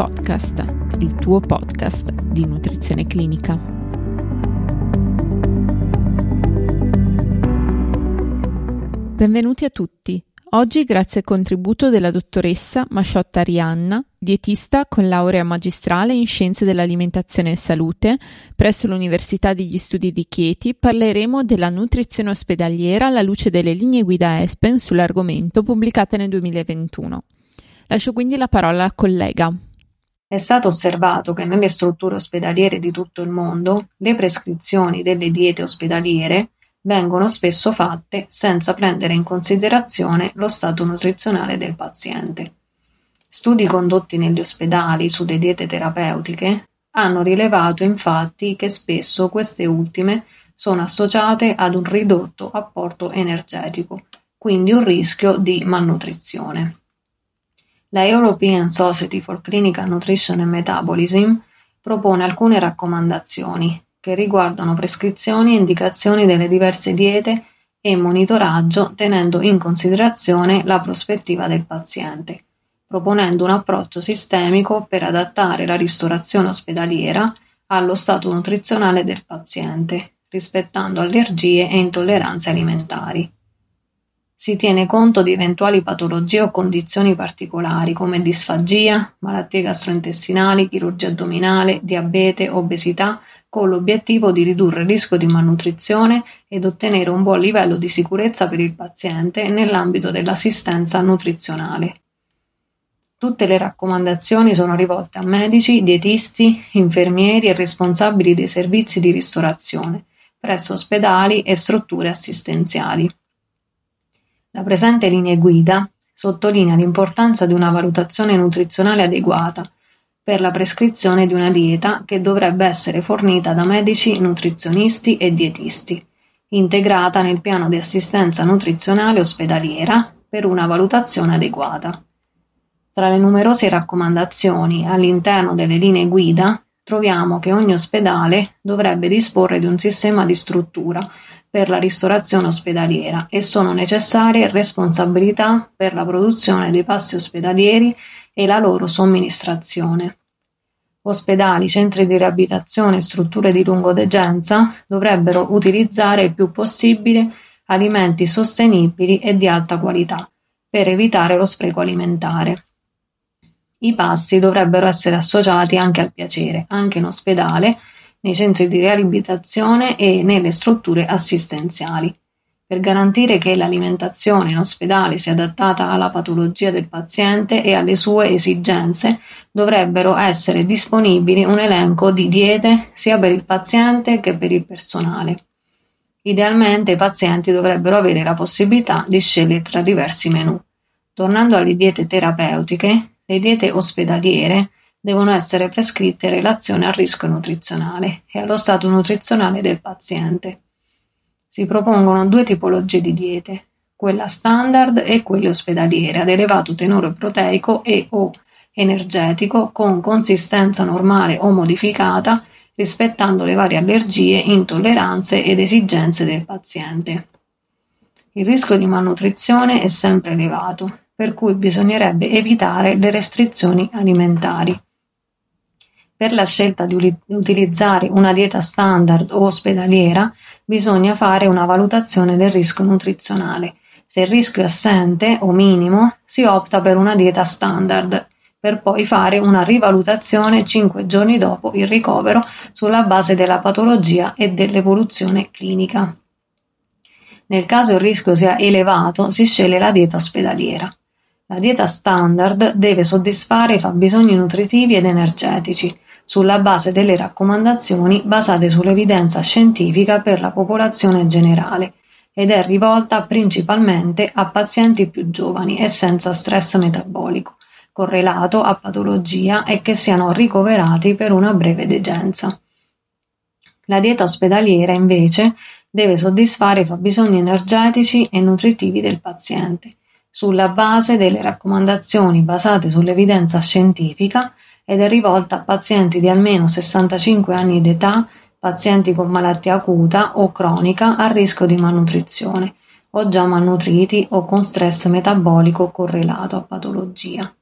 Podcast, il tuo podcast di nutrizione clinica. Benvenuti a tutti. Oggi, grazie al contributo della dottoressa Masciotta Arianna, dietista con laurea magistrale in Scienze dell'Alimentazione e Salute presso l'Università degli Studi di Chieti, parleremo della nutrizione ospedaliera alla luce delle linee guida ESPEN sull'argomento pubblicate nel 2021. Lascio quindi la parola alla collega. È stato osservato che nelle strutture ospedaliere di tutto il mondo le prescrizioni delle diete ospedaliere vengono spesso fatte senza prendere in considerazione lo stato nutrizionale del paziente. Studi condotti negli ospedali sulle diete terapeutiche hanno rilevato infatti che spesso queste ultime sono associate ad un ridotto apporto energetico, quindi un rischio di malnutrizione. La European Society for Clinical Nutrition and Metabolism propone alcune raccomandazioni che riguardano prescrizioni e indicazioni delle diverse diete e monitoraggio tenendo in considerazione la prospettiva del paziente, proponendo un approccio sistemico per adattare la ristorazione ospedaliera allo stato nutrizionale del paziente, rispettando allergie e intolleranze alimentari. Si tiene conto di eventuali patologie o condizioni particolari come disfagia, malattie gastrointestinali, chirurgia addominale, diabete, obesità, con l'obiettivo di ridurre il rischio di malnutrizione ed ottenere un buon livello di sicurezza per il paziente nell'ambito dell'assistenza nutrizionale. Tutte le raccomandazioni sono rivolte a medici, dietisti, infermieri e responsabili dei servizi di ristorazione presso ospedali e strutture assistenziali. La presente linee guida sottolinea l'importanza di una valutazione nutrizionale adeguata per la prescrizione di una dieta che dovrebbe essere fornita da medici, nutrizionisti e dietisti, integrata nel piano di assistenza nutrizionale ospedaliera per una valutazione adeguata. Tra le numerose raccomandazioni all'interno delle linee guida troviamo che ogni ospedale dovrebbe disporre di un sistema di struttura per la ristorazione ospedaliera e sono necessarie responsabilità per la produzione dei pasti ospedalieri e la loro somministrazione. Ospedali, centri di riabilitazione e strutture di lungodegenza dovrebbero utilizzare il più possibile alimenti sostenibili e di alta qualità per evitare lo spreco alimentare. I pasti dovrebbero essere associati anche al piacere, anche in ospedale, nei centri di riabilitazione e nelle strutture assistenziali. Per garantire che l'alimentazione in ospedale sia adattata alla patologia del paziente e alle sue esigenze, dovrebbero essere disponibili un elenco di diete sia per il paziente che per il personale. Idealmente i pazienti dovrebbero avere la possibilità di scegliere tra diversi menù. Tornando alle diete terapeutiche, le diete ospedaliere devono essere prescritte in relazione al rischio nutrizionale e allo stato nutrizionale del paziente. Si propongono due tipologie di diete, quella standard e quelle ospedaliere ad elevato tenore proteico e o energetico con consistenza normale o modificata rispettando le varie allergie, intolleranze ed esigenze del paziente. Il rischio di malnutrizione è sempre elevato, per cui bisognerebbe evitare le restrizioni alimentari. Per la scelta di utilizzare una dieta standard o ospedaliera bisogna fare una valutazione del rischio nutrizionale. Se il rischio è assente o minimo, si opta per una dieta standard, per poi fare una rivalutazione cinque giorni dopo il ricovero sulla base della patologia e dell'evoluzione clinica. Nel caso il rischio sia elevato, si sceglie la dieta ospedaliera. La dieta standard deve soddisfare i fabbisogni nutritivi ed energetici, sulla base delle raccomandazioni basate sull'evidenza scientifica per la popolazione generale ed è rivolta principalmente a pazienti più giovani e senza stress metabolico, correlato a patologia e che siano ricoverati per una breve degenza. La dieta ospedaliera, invece, deve soddisfare i fabbisogni energetici e nutritivi del paziente, sulla base delle raccomandazioni basate sull'evidenza scientifica ed è rivolta a pazienti di almeno 65 anni d'età, pazienti con malattia acuta o cronica a rischio di malnutrizione o già malnutriti o con stress metabolico correlato a patologia.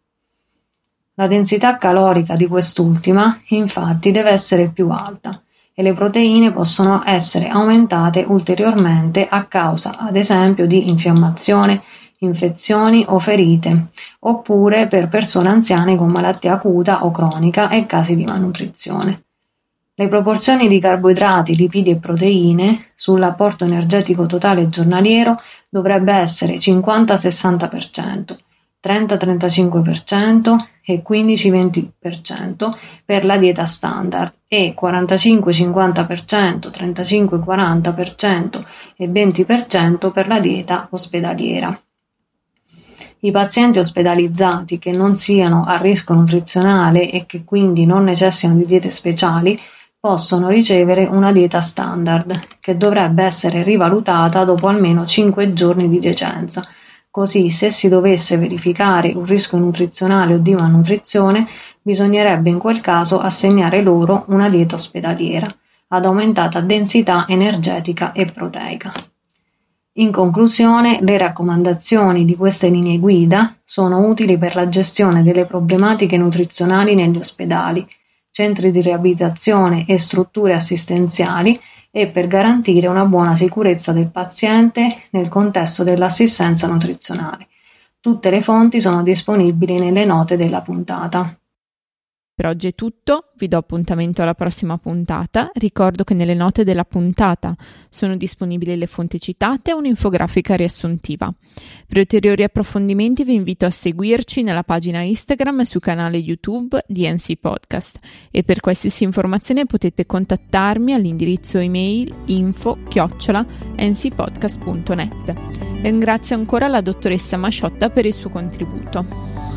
La densità calorica di quest'ultima, infatti, deve essere più alta e le proteine possono essere aumentate ulteriormente a causa, ad esempio, di infiammazione, infezioni o ferite, oppure per persone anziane con malattia acuta o cronica e casi di malnutrizione. Le proporzioni di carboidrati, lipidi e proteine sull'apporto energetico totale giornaliero dovrebbe essere 50-60%, 30-35% e 15-20% per la dieta standard e 45-50%, 35-40% e 20% per la dieta ospedaliera. I pazienti ospedalizzati che non siano a rischio nutrizionale e che quindi non necessitano di diete speciali possono ricevere una dieta standard, che dovrebbe essere rivalutata dopo almeno 5 giorni di decenza, così se si dovesse verificare un rischio nutrizionale o di malnutrizione, bisognerebbe in quel caso assegnare loro una dieta ospedaliera, ad aumentata densità energetica e proteica. In conclusione, le raccomandazioni di queste linee guida sono utili per la gestione delle problematiche nutrizionali negli ospedali, centri di riabilitazione e strutture assistenziali e per garantire una buona sicurezza del paziente nel contesto dell'assistenza nutrizionale. Tutte le fonti sono disponibili nelle note della puntata. Per oggi è tutto, vi do appuntamento alla prossima puntata. Ricordo che nelle note della puntata sono disponibili le fonti citate e un'infografica riassuntiva. Per ulteriori approfondimenti vi invito a seguirci nella pagina Instagram e sul canale YouTube di NC Podcast e per qualsiasi informazione potete contattarmi all'indirizzo email info-ncpodcast.net. Ringrazio ancora la dottoressa Masciotta per il suo contributo.